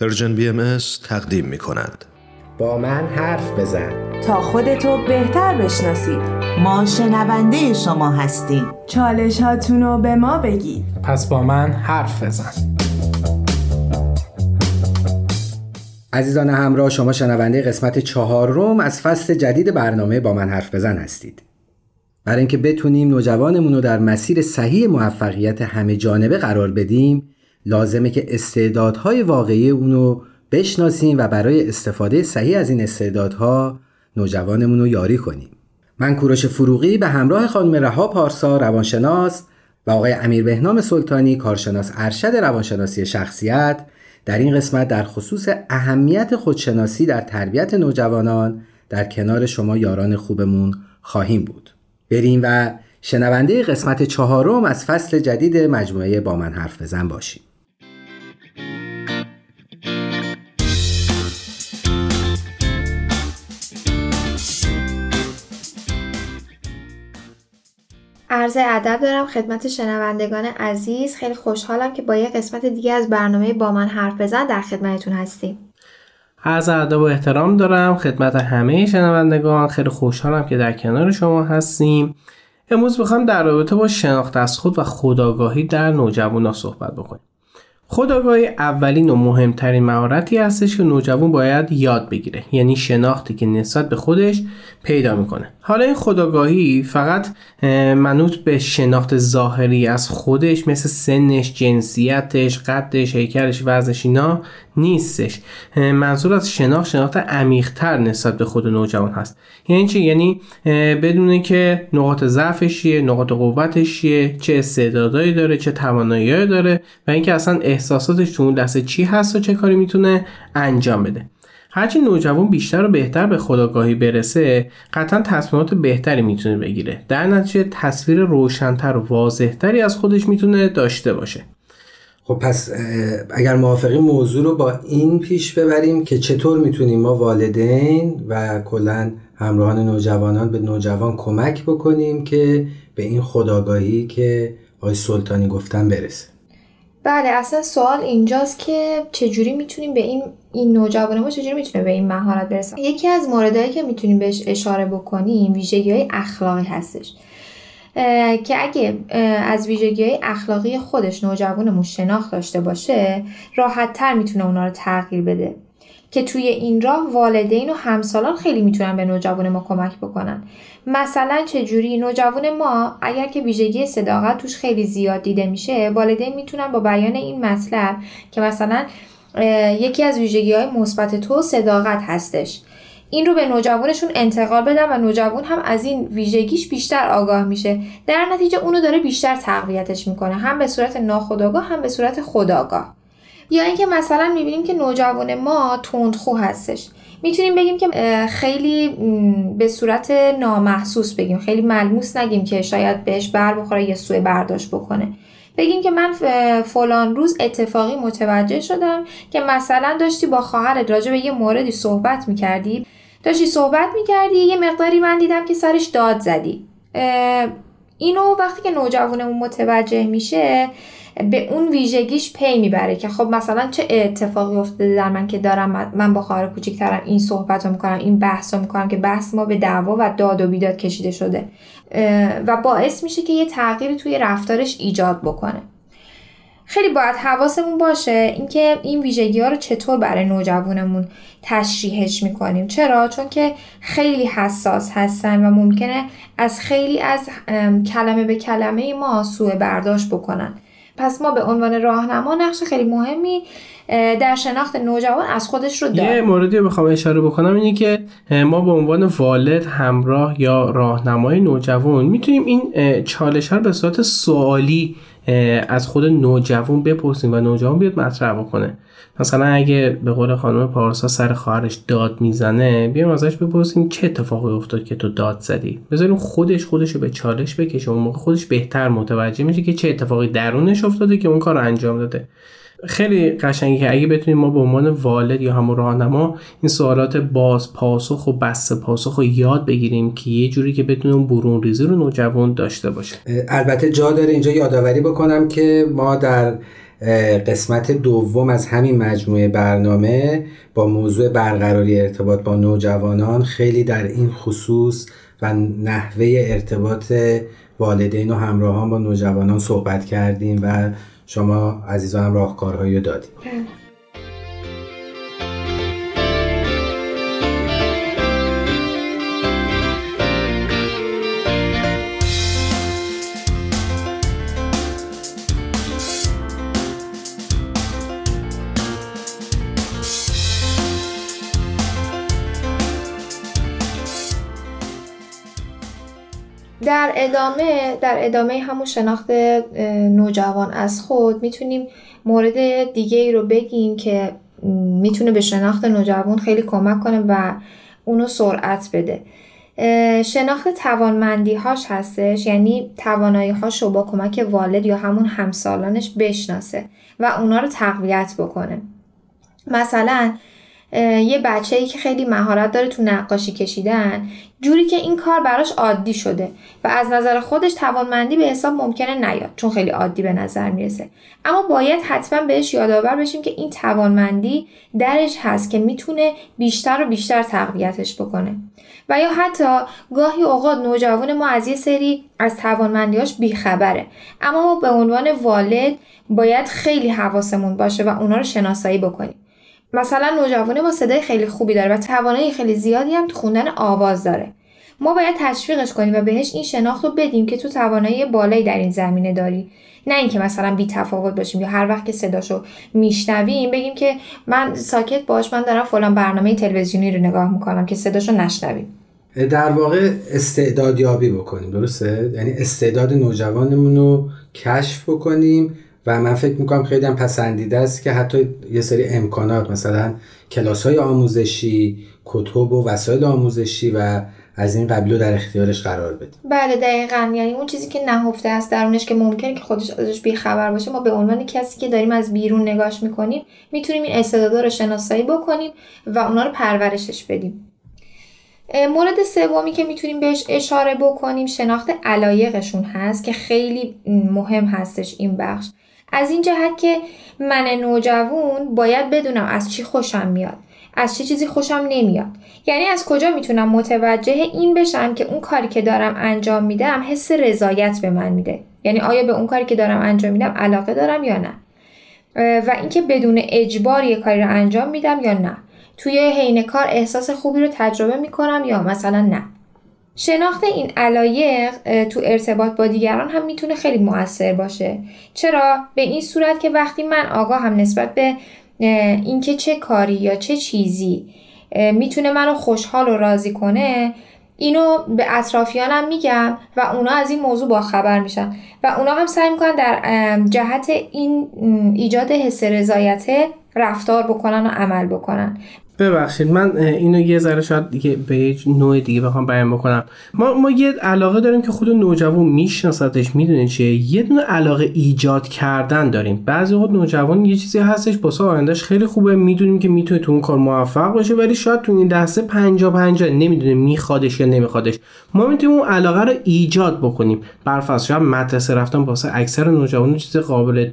Persian BM تقدیم می کند. با من حرف بزن. تا خودتو بهتر بشناسی. ما شنونده شما هستیم. چالش هاتونو به ما بگید. پس با من حرف بزن. عزیزان همراه شما شنونده قسمت چهارم از فصل جدید برنامه با من حرف بزن هستید. برای اینکه بتونیم نوجوانمون رو در مسیر صحیح موفقیت همه جانبه قرار بدیم لازمه که استعدادهای واقعی اونو بشناسیم و برای استفاده صحیح از این استعدادها نوجوانمون رو یاری کنیم. من کوروش فروغی به همراه خانم رها پارسا روانشناس و آقای امیر بهنام سلطانی کارشناس ارشد روانشناسی شخصیت در این قسمت در خصوص اهمیت خودشناسی در تربیت نوجوانان در کنار شما یاران خوبمون خواهیم بود. بریم و شنونده قسمت چهارم از فصل جدید مجموعه با من حرف بزن باشیم. عرض ادب دارم خدمت شنوندگان عزیز. خیلی خوشحالم که با یه قسمت دیگه از برنامه با من حرف بزن در خدمتتون هستیم. عرض ادب و احترام دارم خدمت همه شنوندگان. خیلی خوشحالم که در کنار شما هستیم. امروز می‌خوام در رابطه با شناخت از خود و خودآگاهی در نوجوانان صحبت بکنیم. خودآگاهی اولین و مهمترین مهارتی هستش که نوجوان باید یاد بگیره. یعنی شناختی که نسبت به خودش پیدا می‌کنه. حالا این خودآگاهی فقط منوط به شناخت ظاهری از خودش مثل سنش جنسیتش قدش هیکلش وزنش اینا نیستش. منظور از شناخت شناخت عمیقتر نسبت به خود نوجوان هست. یعنی چی؟ یعنی بدونه که نقاط ضعفش چیه نقاط قوتش چیه چه استعدادایی داره چه توانایی داره و اینکه اصلا احساساتش تو اون لحظه چی هست و چه کاری می‌تونه انجام بده. هرچی نوجوان بیشتر و بهتر به خداگاهی برسه قطعا تصمیمات بهتری می‌تونه بگیره. در نتیجه تصویر روشنتر و واضحتری از خودش می‌تونه داشته باشه. خب پس اگر موافقی موضوع رو با این پیش ببریم که چطور می‌تونیم ما والدین و کلا همراهان نوجوانان به نوجوان کمک بکنیم که به این خداگاهی که آقای سلطانی گفتن برسه؟ بله اصلا سوال اینجاست که چجوری می‌تونیم به این این نوجوان ما چجوری می‌تونه به این مهارت برسه؟ یکی از موردهایی که می‌تونیم بهش اشاره بکنیم ویژگی های اخلاقی هستش. که اگه از ویژگی های اخلاقی خودش نوجوانمون شناخت داشته باشه راحت تر می‌تونه اونا رو تغییر بده. که توی این راه والدین و همسالان خیلی می‌تونن به نوجوان ما کمک بکنن. مثلا چجوری نوجوان ما اگر که ویژگی صداقت توش خیلی زیاد دیده میشه والدین می‌تونن با بیان این مطلب که مثلا یکی از ویژگی های مثبت تو صداقت هستش. این رو به نوجوانشون انتقال بدن و نوجوان هم از این ویژگیش بیشتر آگاه میشه. در نتیجه اونو داره بیشتر تقویتش می‌کنه هم به صورت ناخودآگاه هم به صورت خودآگاه. یا اینکه مثلا می‌بینیم که نوجوان ما تندخو هستش. می‌تونیم بگیم که خیلی به صورت نامحسوس بگیم. خیلی ملموس نگیم که شاید بهش بر بخوره یه سوء برداشت بکنه. بگیم که من فلان روز اتفاقی متوجه شدم که مثلا داشتی با خواهرت راجع به یه موردی صحبت می‌کردی. داشتی صحبت می‌کردی یه مقداری من دیدم که سرش داد زدی. اینو وقتی که نوجوانمون متوجه میشه به اون ویژگیش پی می‌بره که خب مثلا چه اتفاقی افتاده در من که دارم من با خواهر کوچیکترم این صحبت رو می‌کنم این بحث رو می‌کنم که بحث ما به دعوا و داد و بیداد کشیده شده. و باعث میشه که یه تغییری توی رفتارش ایجاد بکنه. خیلی باید حواسمون باشه اینکه این ویژگی ها رو چطور برای نوجوانمون تشریحش می‌کنیم. چرا؟ چون که خیلی حساس هستن و ممکنه از خیلی از کلمه به کلمه ما سوء برداشت بکنن. پس ما به عنوان راهنما نقش خیلی مهمی در شناخت نوجوان از خودش رو داریم. یه موردی رو بخوام اشاره بکنم اینه که ما به عنوان والد همراه یا راهنمای نوجوان می‌تونیم این چالش ها به صورت سوالی از خود نوجوان بپرسیم و نوجوان بیاد مطرح بکنه. مثلا اگه به قول خانم پارسا سر خواهرش داد می‌زنه بیایم ازش بپرسیم چه اتفاقی افتاد که تو داد زدی. بذاریم خودش خودش رو به چالش بکشه اون موقع خودش بهتر متوجه میشه که چه اتفاقی درونش افتاده که اون کار انجام داده. خیلی قشنگی که اگه بتونیم ما به عنوان والد یا همون راهنما این سوالات باز پاسخ و بسته پاسخ رو یاد بگیریم که یه جوری که بتونیم برون ریزی رو نوجوان داشته باشه البته جا داره اینجا یادآوری بکنم که ما در قسمت دوم از همین مجموعه برنامه با موضوع برقراری ارتباط با نوجوانان خیلی در این خصوص و نحوه ارتباط والدین و همراهان با نوجوانان صحبت کردیم و شما عزیزان راهکارهایی رو در ادامه در ادامه همون شناخت نوجوان از خود می‌تونیم مورد دیگه ای رو بگیم که می‌تونه به شناخت نوجوان خیلی کمک کنه و اونو سرعت بده. شناخت توانمندی هاش هستش یعنی توانایی هاش رو با کمک والد یا همون همسالانش بشناسه و اونا رو تقویت بکنه. مثلا یه بچه ای که خیلی مهارت داره تو نقاشی کشیدن. جوری که این کار براش عادی شده و از نظر خودش توانمندی به حساب ممکنه نیاد چون خیلی عادی به نظر می‌رسه. اما باید حتما بهش یادآور بشیم که این توانمندی درش هست که می‌تونه بیشتر و بیشتر تقویتش بکنه. و یا حتی گاهی اوقات نوجوان ما از یه سری از توانمندیاش بیخبره. اما ما به عنوان والد باید خیلی حواسمون باشه و اونا رو شناسایی بکنیم. مثلا نوجوانه با صدای خیلی خوبی داره و توانایی خیلی زیادی هم تو خوندن آواز داره. ما باید تشویقش کنیم و بهش این شناخت رو بدیم که تو توانایی بالایی در این زمینه داری. نه اینکه مثلا بی تفاوت باشیم یا هر وقت که صداشو میشنویم بگیم که من ساکت باش من دارم فلان برنامه تلویزیونی رو نگاه می‌کنم که صداشو نشنویم. در واقع استعدادیابی بکنیم درسته؟ یعنی استعداد نوجوانمون رو کشف بکنیم و من فکر می‌کنم خیلی هم پسندیده است که حتی یه سری امکانات مثلا کلاس های آموزشی کتب و وسایل آموزشی و از این قبیل در اختیارش قرار بده بله دقیقا. یعنی اون چیزی که نهفته است درونش که ممکنه که خودش ازش بیخبر باشه ما به عنوان کسی که داریم از بیرون نگاش می‌کنیم می‌تونیم این استعدادا رو شناسایی بکنیم و اونا رو پرورشش بدیم. مورد سومی که می‌تونیم بهش اشاره بکنیم شناخت علایقشون هست که خیلی مهم هستش این بخش. از این جهت که من نوجوان باید بدونم از چی خوشم میاد از چه چیزی خوشم نمیاد. یعنی از کجا می‌تونم متوجه این بشم که اون کاری که دارم انجام میدم حس رضایت به من میده. یعنی آیا به اون کاری که دارم انجام میدم علاقه دارم یا نه؟ و اینکه بدون اجبار یه کاری رو انجام میدم یا نه. توی حین کار احساس خوبی رو تجربه می‌کنم یا مثلا نه. شناخت این علایق تو ارتباط با دیگران هم می‌تونه خیلی موثر باشه. چرا؟ به این صورت که وقتی من آگاه هم نسبت به اینکه چه کاری یا چه چیزی می‌تونه منو خوشحال و راضی کنه اینو به اطرافیانم میگم و اونا از این موضوع با خبر میشن. و اونا هم سعی می‌کنن در جهت این ایجاد حس رضایت رفتار بکنن و عمل بکنن. ببخشید من اینو یه ذره شاید دیگه به یه نوع دیگه بخوام بیان بکنم. ما ما یه علاقه داریم که خود نوجوان میشناستش می‌دونه چیه. یه دونه علاقه ایجاد کردن داریم. بعضی وقت نوجوان یه چیزی هستش باسه آیندهش خیلی خوبه. می‌دونیم که می‌تونه تو اون کار موفق باشه ولی شاید تو این لحظه 50 50 نمی‌دونه میخوادش یا نمیخوادش. ما می‌تونیم اون علاقه رو ایجاد بکنیم. برفرض شاید مدرسه رفتن واسه اکثر نوجوانان چیز قابل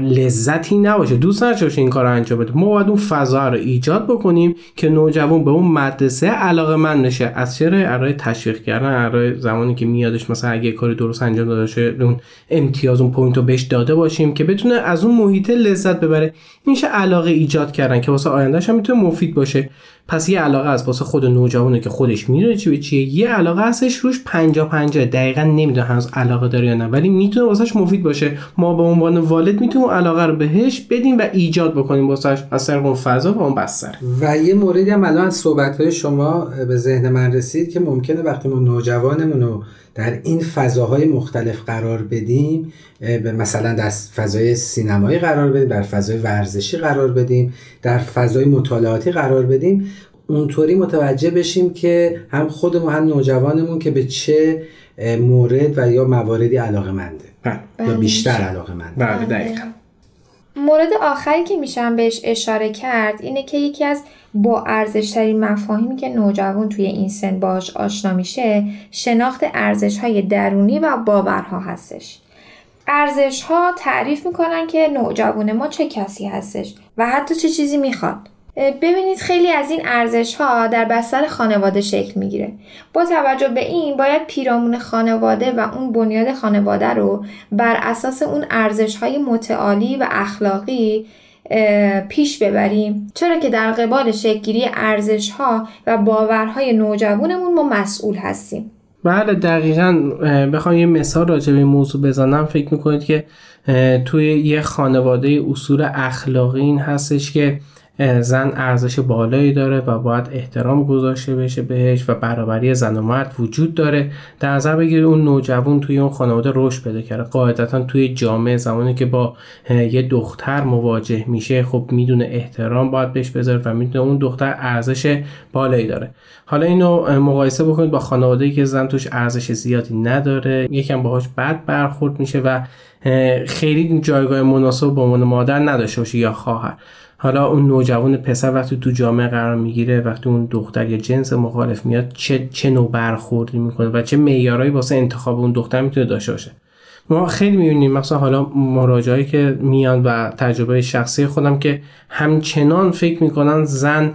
لذتی نباشه. دوست نداشته این کار انجام بده. ما باید اون فضا رو ایجاد بکنیم. که نوجوان به اون مدرسه علاقه‌مند شه از چه راه از راه تشویق کردن از راه زمانی که میادش مثلا اگه کاری درست انجام داده شه اون امتیاز اون point رو بهش داده باشیم که بتونه از اون محیط لذت ببره. میشه علاقه ایجاد کردن که واسه آیندهش هم می‌تونه مفید باشه. پس یه علاقه از واسه خود نوجوانه که خودش می‌دونه چی به چیه. یه علاقه هستش روش 50 50 دقیقا نمی‌دونه هنوز علاقه داره یا نه ولی می‌تونه واسش مفید باشه. ما به عنوان والد می‌تونیم علاقه رو بهش بدیم و ایجاد بکنیم واسش از طریق اون فضا و اون بستر. و یه موردی هم الان صحبت های شما به ذهن من رسید که ممکنه وقتی ما نوجوانمون رو در این فضاهای مختلف قرار بدیم مثلا در فضای سینمایی قرار بدیم در فضای ورزشی قرار بدیم در فضای مطالعاتی قرار بدیم اونطوری متوجه بشیم که هم خودمون هم نوجوانمون که به چه مورد و یا مواردی علاقه منده بله. یا بله. بیشتر علاقه منده بله دقیقا مورد آخری که میشم بهش اشاره کرد اینه که یکی از با ارزشترین مفاهیمی که نوجوان توی این سن باش آشنا میشه شناخت ارزش های درونی و باورها هستش. ارزش ها تعریف می‌کنن که نوجوان ما چه کسی هستش و حتی چه چیزی می‌خواد. ببینید خیلی از این ارزش ها در بستر خانواده شکل می‌گیره. با توجه به این باید پیرامون خانواده و اون بنیاد خانواده رو بر اساس اون ارزش های متعالی و اخلاقی پیش ببریم. چرا که در قبال شکلگیری ارزش ها و باورهای نوجوانمون ما مسئول هستیم. بله دقیقا. بخوام یه مثال راجع به این موضوع بزنم. فکر می‌کنید که توی یه خانواده اصول اخلاقی این هستش که زن ارزش بالایی داره و باید احترام گذاشته بشه بهش و برابری زن و مرد وجود داره. در نظر بگیرید اون نوجوان توی اون خانواده رشد پیدا کرده. قاعدتا توی جامعه زمانی که با یه دختر مواجه میشه خب می‌دونه احترام باید بهش بذاره و می‌دونه اون دختر ارزش بالایی داره. حالا اینو مقایسه بکنید با خانواده که زن توش ارزش زیادی نداره. یکم باهاش بد برخورد میشه و خیلی جایگاه مناسب به عنوان مادر نداشته باشه یا خواهر. حالا اون نوجوان پسر وقتی تو جامعه قرار می‌گیره وقتی اون دختر یا جنس مخالف میاد چه چه نوع برخوردی می‌کنه و چه معیارهایی واسه انتخاب اون دختر می‌تونه داشته باشه؟ ما خیلی می‌بینیم مثلا حالا مراجعه که میان و تجربه شخصی خودم که همچنان فکر می‌کنن زن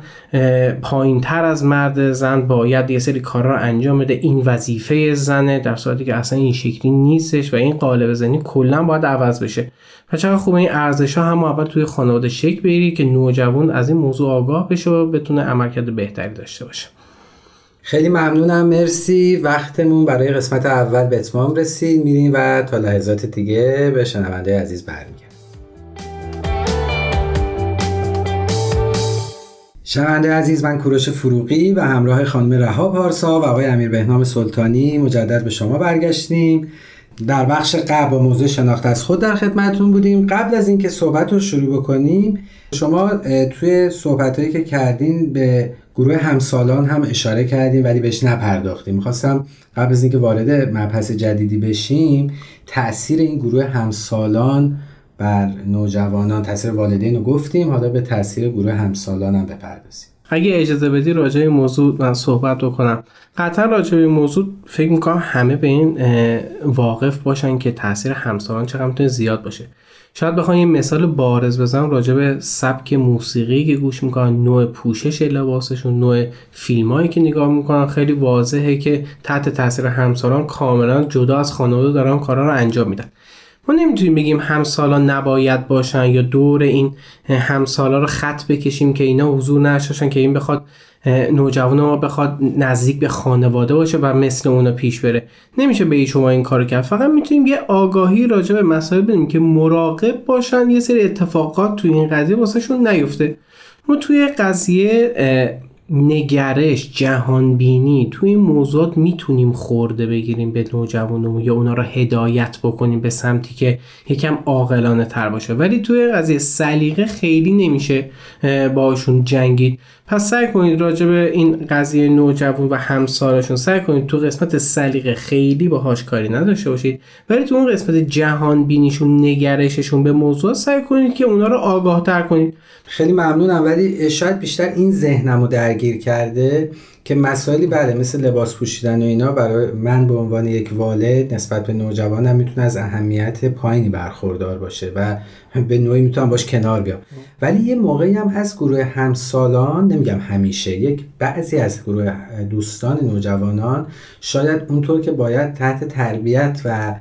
پایین تر از مرد زن باید یه سری کار را انجام بده. این وظیفه زنه در صورتی که اصلا این شکلی نیستش و این قالب زنی کلا باید عوض بشه. و چقدر خوبه این ارزش ها هم اول توی خانواده شکل بگیری که نوجوان از این موضوع آگاه بشه و بتونه عملکرد بهتری داشته باشه. خیلی ممنونم مرسی. وقتمون برای قسمت اول به اتمام رسید. میریم و تا لحظات دیگه به شنونده عزیز برمیگردیم. شنونده عزیز من کوروش فروغی و همراه خانم رها پارسا و آقای امیر بهنام سلطانی مجدد به شما برگشتیم. در بخش قبل با موضوع شناخت از خود در خدمتون بودیم. قبل از اینکه صحبت رو شروع بکنیم شما توی صحبت هایی که کردین به گروه همسالان هم اشاره کردیم ولی بهش نپرداختیم. می‌خواستم قبل از اینکه وارد مبحث جدیدی بشیم تاثیر این گروه همسالان بر نوجوانان تاثیر والدین رو گفتیم. حالا به تاثیر گروه همسالان هم بپردازیم. اگه اجازه بدی راجع به موضوع من صحبت بکنم. قطعا راجع به موضوع فکر می‌کنم همه به این واقف باشن که تاثیر همسالان چقدر می‌تونه زیاد باشه. شاید بخوام یه مثال بارز بزنم راجع به سبک موسیقی که گوش می‌کنن نوع پوشش لباسشون نوع فیلمایی که نگاه می‌کنن. خیلی واضحه که تحت تاثیر همسالان کاملا جدا از خانواده دارن کارا رو انجام میدن. ما نمی‌تونیم بگیم همسالان نباید باشن یا دور این همسالا رو خط بکشیم که اینا حضور نشاشن که این بخواد نوجوان ما بخواد نزدیک به خانواده باشه و مثل اونا پیش بره. نمیشه به شما این کارو کرد. فقط می‌تونیم یه آگاهی راجع به مسائل بدیم که مراقب باشن. یه سری اتفاقات توی این قضیه واسهشون نیفته. ما توی قضیه نگرش جهانبینی توی این موضوعات می‌تونیم خورده بگیریم به نوجوانمون یا اونا رو هدایت بکنیم به سمتی که یکم عاقلانه تر باشه. ولی توی قضیه سلیقه خیلی نمیشه باشون جنگید. پس سعی کنید راجع به این قضیه نوجوان و همسالشون سعی کنید تو قسمت سلیقه خیلی باهاش کاری نداشته باشید. ولی تو اون قسمت جهان بینیشون نگرششون به موضوع سعی کنید که اونا رو آگاه تر کنید. خیلی ممنونم ولی شاید بیشتر این ذهنم رو درگیر کرده که مسائلی بله مثل لباس پوشیدن و اینا برای من به عنوان یک والد نسبت به نوجوانم می‌تونه از اهمیت پایینی برخوردار باشه و به نوعی می‌تونم باش کنار بیام. ولی یه موقعی هم هست گروه همسالان نمیگم همیشه یک بعضی از گروه دوستان نوجوانان شاید اونطور که باید تحت تربیت و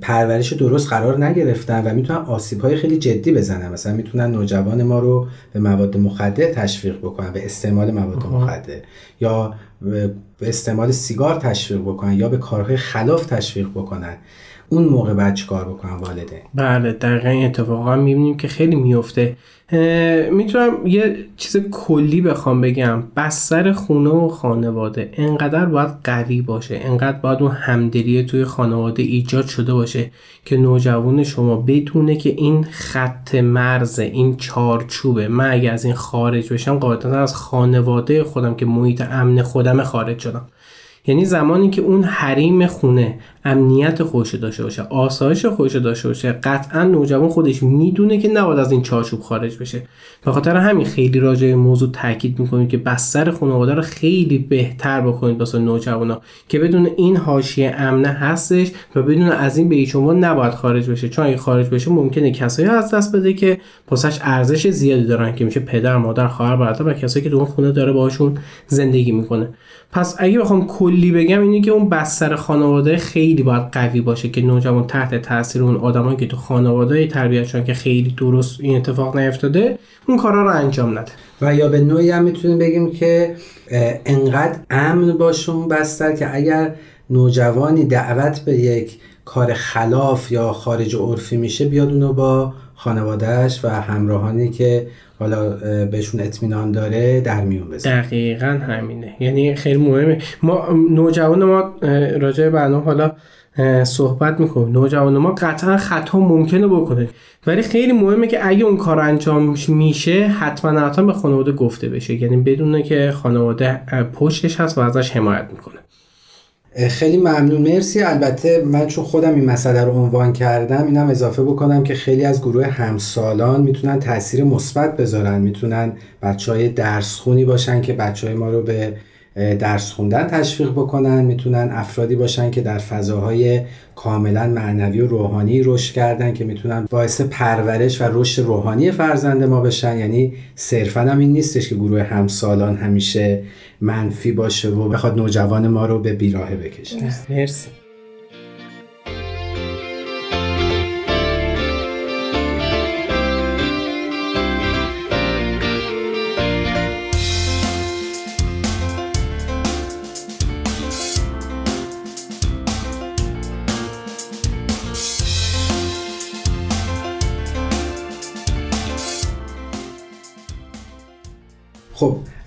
پرورش درست قرار نگرفتن و می‌تونن آسیب های خیلی جدی بزنن. مثلا می‌تونن نوجوان ما رو به مواد مخدر تشویق بکنن به استعمال مواد مخدر. یا به استعمال سیگار تشویق بکنن یا به کارهای خلاف تشویق بکنن. اون موقع بعد چیکار بکنن والده؟ بله دقیقا این اتفاقا می‌بینیم که خیلی میفته می‌تونم یه چیز کلی بخوام بگم. بستر خونه و خانواده انقدر باید قوی باشه انقدر باید اون همدلی توی خانواده ایجاد شده باشه که نوجوان شما بدونه که این خط مرز این چارچوبه. من اگه از این خارج بشم قاعدتا از خانواده خودم که محیط امن خودم خارج شدم. یعنی زمانی که اون حریم خونه امنیت خوش داشته باشه آسایش خوش داشته باشه. قطعا نوجوان خودش می‌دونه که نباید از این چارچوب خارج بشه. به خاطر همین خیلی راجع موضوع تاکید می‌کنیم که بستر خانواده رو خیلی بهتر بکنید واسه نوجوانا که بدون این حاشیه امنه هستش و بدون از این به هیچ نباید خارج بشه. چون اگه خارج بشه ممکنه کسایی از دست بده که پسش ارزش زیادی دارن که میشه پدر مادر خواهر برادر و کسایی که تو اون خونه داره باشون زندگی می‌کنه. پس اگه بخوام کلی بگم اینه که اون بستر خانواده خیلی باید قوی باشه که نوجوان تحت تاثیر اون آدمایی که تو خانواده تربیت شدن که خیلی درست این اتفاق نیفتاده اون کارا رو انجام نده. و یا به نوعی هم می‌تونیم بگیم که انقدر امن باشه اون بستر که اگر نوجوانی دعوت به یک کار خلاف یا خارج عرفی میشه بیاد اونو با خانوادهش و همراهانی که حالا بهشون اطمینان داره در میون بذاره. دقیقا همینه. یعنی خیلی مهمه. ما نوجوان ما راجع برنامه حالا صحبت می‌کنیم. نوجوان ما قطعا خطا ممکنه بکنه. ولی خیلی مهمه که اگه اون کار انجام میشه حتما حتما به خانواده گفته بشه. یعنی بدونه که خانواده پشتش هست و ازش حمایت می‌کنه. خیلی ممنون. مرسی. البته من چون خودم این مسئله رو عنوان کردم اینم اضافه بکنم که خیلی از گروه همسالان می‌تونن تاثیر مثبت بذارن. می‌تونن بچه های درس خونی باشن که بچه های ما رو به درس خوندن تشویق بکنن می‌تونن افرادی باشن که در فضاهای کاملا معنوی و روحانی رشد کردن که می‌تونن باعث پرورش و رشد روحانی فرزند ما بشن. یعنی صرفا هم این نیستش که گروه همسالان همیشه منفی باشه و بخواد نوجوان ما رو به بیراهه بکشه. مرسی.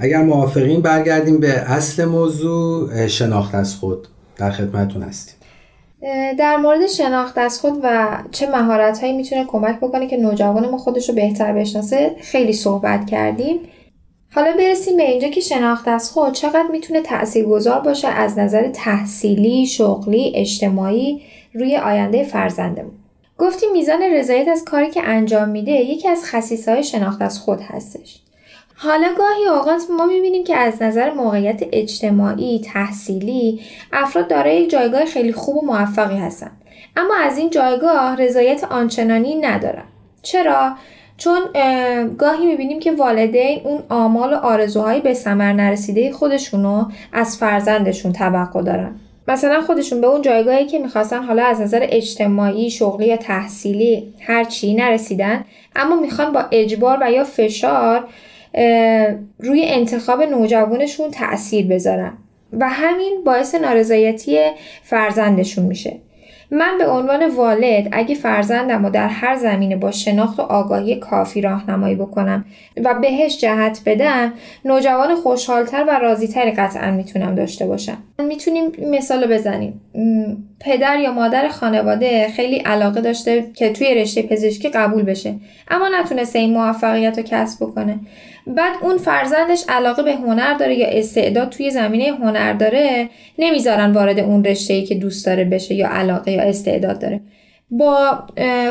اگر موافقین برگردیم به اصل موضوع شناخت از خود در خدمتتون هستیم در مورد شناخت از خود و چه مهارت هایی می‌تونه کمک بکنه که نوجوان ما خودش رو بهتر بشناسه خیلی صحبت کردیم حالا برسیم به اینجا که شناخت از خود چقدر می‌تونه تاثیرگذار باشه از نظر تحصیلی، شغلی، اجتماعی روی آینده فرزندمون. گفتیم میزان رضایت از کاری که انجام میده یکی از خصیصه های شناخت از خود هستش. حالا گاهی اوقات ما می‌بینیم که از نظر موقعیت اجتماعی، تحصیلی افراد دارای یک جایگاه خیلی خوب و موفقی هستن اما از این جایگاه رضایت آنچنانی ندارن. چرا؟ چون گاهی می‌بینیم که والدین اون آمال و آرزوهایی به ثمر نرسیده خودشونو از فرزندشون توقع دارن. مثلا خودشون به اون جایگاهی که می‌خواستن حالا از نظر اجتماعی، شغلی یا تحصیلی هر چی نرسیدن اما می‌خوان با اجبار و یا فشار روی انتخاب نوجوانشون تأثیر بذارن. و همین باعث نارضایتی فرزندشون میشه. من به عنوان والد اگه فرزندم رو در هر زمینه با شناخت و آگاهی کافی راهنمایی بکنم و بهش جهت بدم نوجوان خوشحالتر و راضیتری قطعا می‌تونم داشته باشم. می‌تونیم مثال بزنیم. پدر یا مادر خانواده خیلی علاقه داشته که توی رشته پزشکی قبول بشه اما نتونسته این موفقیت رو کسب بکنه. بعد اون فرزندش علاقه به هنر داره یا استعداد توی زمینه هنر داره نمی‌ذارن وارد اون رشته ای که دوست داره بشه یا علاقه یا استعداد داره. با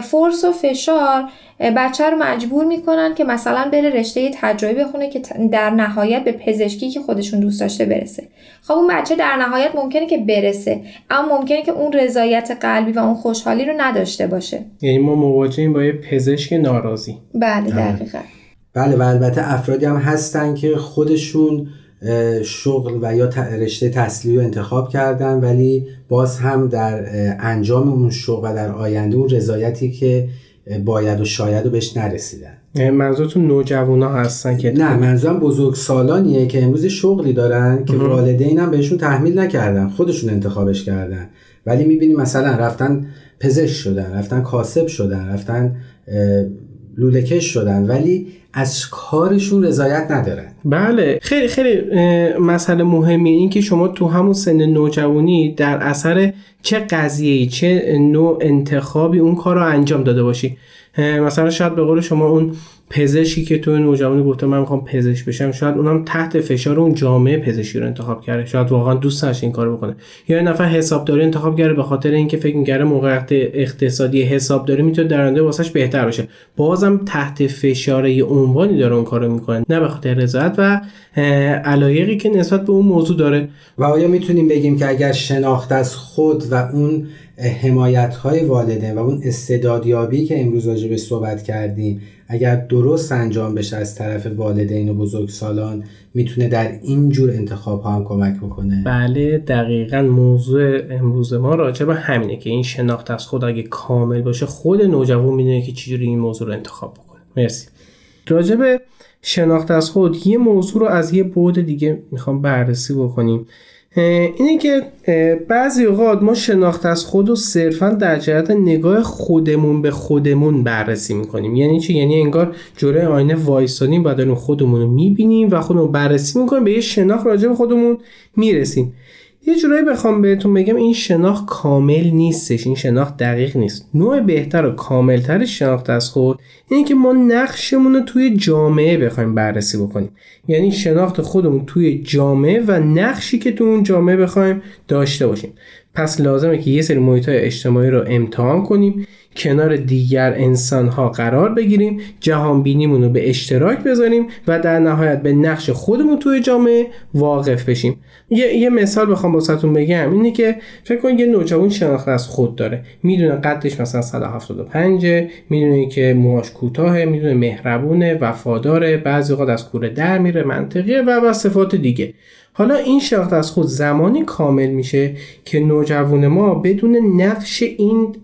فرس و فشار بچه رو مجبور می‌کنن که مثلا بره رشته تجربی بخونه که در نهایت به پزشکی که خودشون دوست داشته برسه. خب اون بچه در نهایت ممکنه که برسه اما ممکنه که اون رضایت قلبی و اون خوشحالی رو نداشته باشه. یعنی ما مواجهیم با یه پزشک ناراضی. بله دقیقا. بله و البته افرادی هم هستن که خودشون شغل و یا رشته تحصیلی رو انتخاب کردن ولی باز هم در انجام اون شغل و در آینده اون رضایتی که باید و شاید و بهش نرسیدن. منظورتون نوجوانا هستن که نه منظورم بزرگ سالانیه که امروز شغلی دارن که والدین هم بهشون تحمیل نکردن خودشون انتخابش کردن. ولی می‌بینی مثلا رفتن پزشک شدن رفتن کاسب شدن رفتن لولکش شدن ولی از کارشون رضایت ندارن. بله. خیلی خیلی مسئله مهمی این که شما تو همون سن نوجوانی در اثر چه قضیه چه نوع انتخابی اون کار رو انجام داده باشی. مثلا شاید به قول شما اون پزشکی که تو نوجوانی گفته من می‌خوام پزشک بشم شاید اونم تحت فشار اون جامعه پزشکی رو انتخاب کرده. شاید واقعا دوست داشت این کارو بکنه. یا نفر حسابداری انتخاب کرده به خاطر اینکه فکر می‌کرده موقعیت اقتصادی حسابداری می‌تونه در آینده واسش بهتر باشه. بازم تحت فشار یه عنوانی داره اون کارو می‌کنه. نه به خاطر رضایت و علایقی که نسبت به اون موضوع داره. و آیا می‌تونیم بگیم که اگر شناخت از خود و اون حمایت های والدین و اون استعدادیابی که امروز راجع به صحبت کردیم اگر درست انجام بشه از طرف والدین و بزرگسالان می‌تونه در این جور انتخاب ها هم کمک بکنه. بله دقیقا موضوع امروز ما راجع به همینه که این شناخت از خود اگه کامل باشه خود نوجوان می‌دونه که چجوری این موضوع رو انتخاب بکنه. مرسی. راجع به شناخت از خود یه موضوع رو از یه بعد دیگه می‌خوام بررسی بکنیم. اینه که بعضی اوقات ما شناخت از خود و صرفا در جهت نگاه خودمون به خودمون بررسی می‌کنیم. یعنی چی؟ یعنی انگار جوره آینه وایسادیم و داریم خودمون رو می‌بینیم و خودمون بررسی می‌کنیم به یه شناخت راجع به خودمون می‌رسیم. یه جورایی بخوام بهتون بگم این شناخت کامل نیستش این شناخت دقیق نیست. نوع بهتر و کاملتر شناخت از خود اینه که ما نقشمون رو توی جامعه بخوایم بررسی بکنیم. یعنی شناخت خودمون توی جامعه و نقشی که تو اون جامعه بخوایم داشته باشیم. پس لازمه که یه سری محیط اجتماعی رو امتحان کنیم کنار دیگر انسان ها قرار بگیریم جهان بینیمون رو به اشتراک بذاریم و در نهایت به نقش خودمون توی جامعه واقف بشیم. یه, یه مثال بخوام واسهتون بگم اینه که فکر کن یه نوجوان شناخت از خود داره. می‌دونه قدش مثلا 175 می‌دونه که موهاش کوتاه می‌دونه مهربونه وفاداره بعضی اوقات از کوره در میره منطقیه و و صفات دیگه. حالا این شناخت از خود زمانی کامل میشه که نوجوان ما بدون نقش این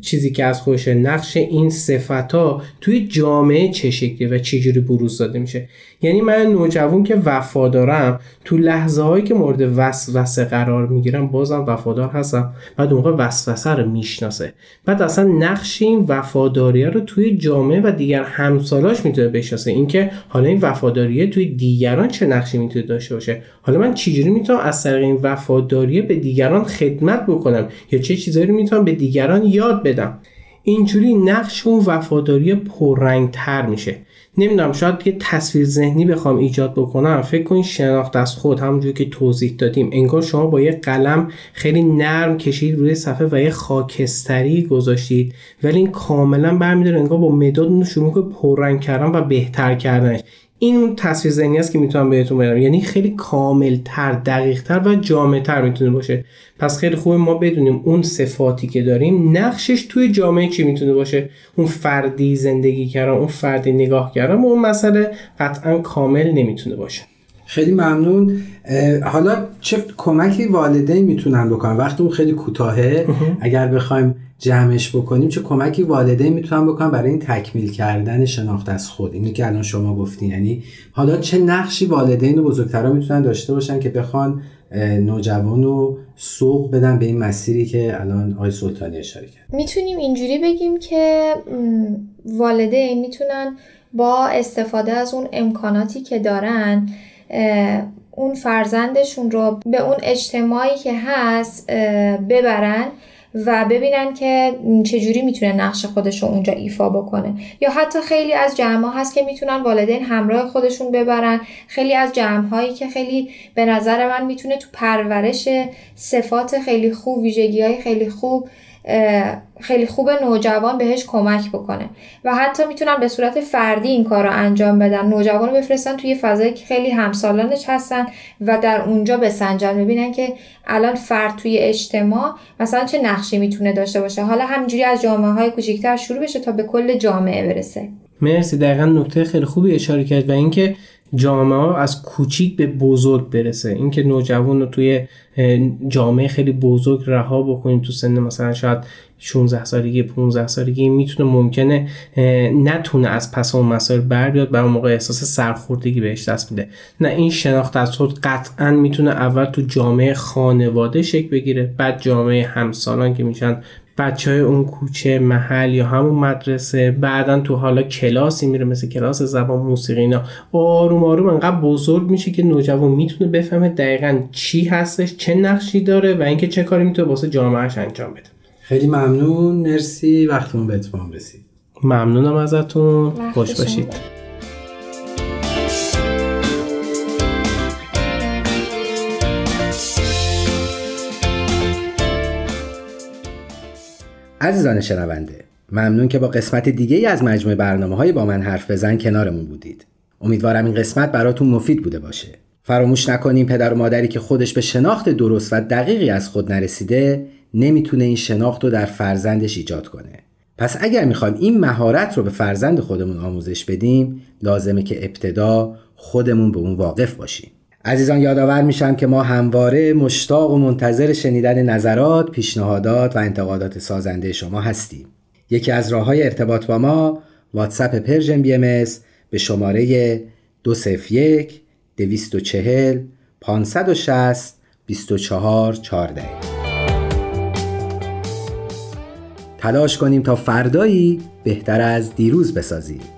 چیزی که از خودش نقش این صفت ها توی جامعه چه شکلی و چجوری بروز داده میشه. یعنی من نوجوان که وفادارم تو لحظه هایی که مورد وسوسه قرار می‌گیرم بازم وفادار هستم. بعد اون وسوسه رو می‌شناسه. بعد اصلا نقش این وفاداریه رو توی جامعه و دیگر همسالاش می‌تونه بشناسه. اینکه حالا این وفاداریه توی دیگران چه نقشی می‌تونه داشته باشه؟ حالا من چجوری می‌تونم از طریق این وفاداریه به دیگران خدمت بکنم؟ یا چه چیزایی رو می‌تونم به دیگران یاد بدم؟ اینجوری نقش اون وفاداری پررنگتر میشه. نمی‌دونم شاید یه تصویر ذهنی بخوام ایجاد بکنم. فکر کنید شناخت از خود همونجوری که توضیح دادیم. انگار شما با یه قلم خیلی نرم کشید روی صفحه و یه خاکستری گذاشتید. ولی این کاملا برمیداره انگار با مداد اون شروع که پررنگ کردن و بهتر کردنش. این اون تصویر ذهنی است که می‌تونم بهتون بگم. یعنی خیلی کاملتر دقیقتر و جامعتر می‌تونه باشه. پس خیلی خوبه ما بدونیم اون صفاتی که داریم نقشش توی جامعه چی می‌تونه باشه. اون فردی زندگی کردن اون فردی نگاه کردن اون مسئله قطعا کامل نمی‌تونه باشه. خیلی ممنون. حالا چه کمکی والدین می‌تونن بکنن؟ وقتی اون خیلی کوتاهه اگر بخوایم جمعش بکنیم چه کمکی والدین می‌تونن بکنن برای این تکمیل کردن شناخت از خود. اینی که الان شما گفتین. یعنی حالا چه نقشی والدین و بزرگترا می‌تونن داشته باشن که بخوان نوجوان رو سوق بدن به این مسیری که الان آقای سلطانی اشاره کرد. می‌تونیم اینجوری بگیم که والدین می‌تونن با استفاده از اون امکاناتی که دارن اون فرزندشون رو به اون اجتماعی که هست ببرن. و ببینن که چجوری می‌تونه نقش خودش رو اونجا ایفا بکنه. یا حتی خیلی از جمع هست که می‌تونن والدین همراه خودشون ببرن. خیلی از جمع هایی که خیلی به نظر من می‌تونه تو پرورش صفات خیلی خوب ویژگی های خیلی خوب خیلی خوب نوجوان بهش کمک بکنه. و حتی می‌تونن به صورت فردی این کار رو انجام بدن. نوجوان رو بفرستن توی فضایی که خیلی همسالانش هستن و در اونجا بسنجن. ببینن که الان فرد توی اجتماع مثلا چه نقشی می‌تونه داشته باشه. حالا همینجوری از جامعه های کوچیکتر شروع بشه تا به کل جامعه برسه. مرسی. دقیقا نکته خیلی خوبی اشاره کرد و اینکه جامعه از کوچیک به بزرگ برسه. اینکه نوجوان رو توی جامعه خیلی بزرگ رها بکنیم تو سن مثلا شاید 16 سالگی 15 سالگی می‌تونه ممکنه نتونه از پس اون مسائل بر بیاد بر موقع احساس سرخوردگی بهش دست میده نه این شناخت از خود قطعا می‌تونه اول تو جامعه خانواده شکل بگیره بعد جامعه همسالان که میشن بچه های اون کوچه محل یا همون مدرسه بعدا تو حالا کلاسی میره مثل کلاس زبان موسیقی اینا. آروم آروم انقدر بزرگ میشه که نوجوان می‌تونه بفهمه دقیقا چی هستش چه نقشی داره و اینکه چه کاری می‌تونه واسه جامعهش انجام بده. خیلی ممنون. مرسی. وقتمون به اتمام رسید. ممنونم ازتون. خوش شما باشید عزیزان شنونده ممنون که با قسمت دیگه ای از مجموعه برنامه های با من حرف بزن کنارمون بودید. امیدوارم این قسمت براتون مفید بوده باشه. فراموش نکنیم پدر و مادری که خودش به شناخت درست و دقیقی از خود نرسیده نمی‌تونه این شناخت رو در فرزندش ایجاد کنه. پس اگر می‌خوایم این مهارت رو به فرزند خودمون آموزش بدیم لازمه که ابتدا خودمون به اون واقف باشیم. عزیزان یادآور میشم که ما همواره مشتاق و منتظر شنیدن نظرات، پیشنهادات و انتقادات سازنده شما هستیم. یکی از راه های ارتباط با ما واتساپ Persian BMS به شماره 201 240 560 24 14 تلاش کنیم تا فردایی بهتر از دیروز بسازیم.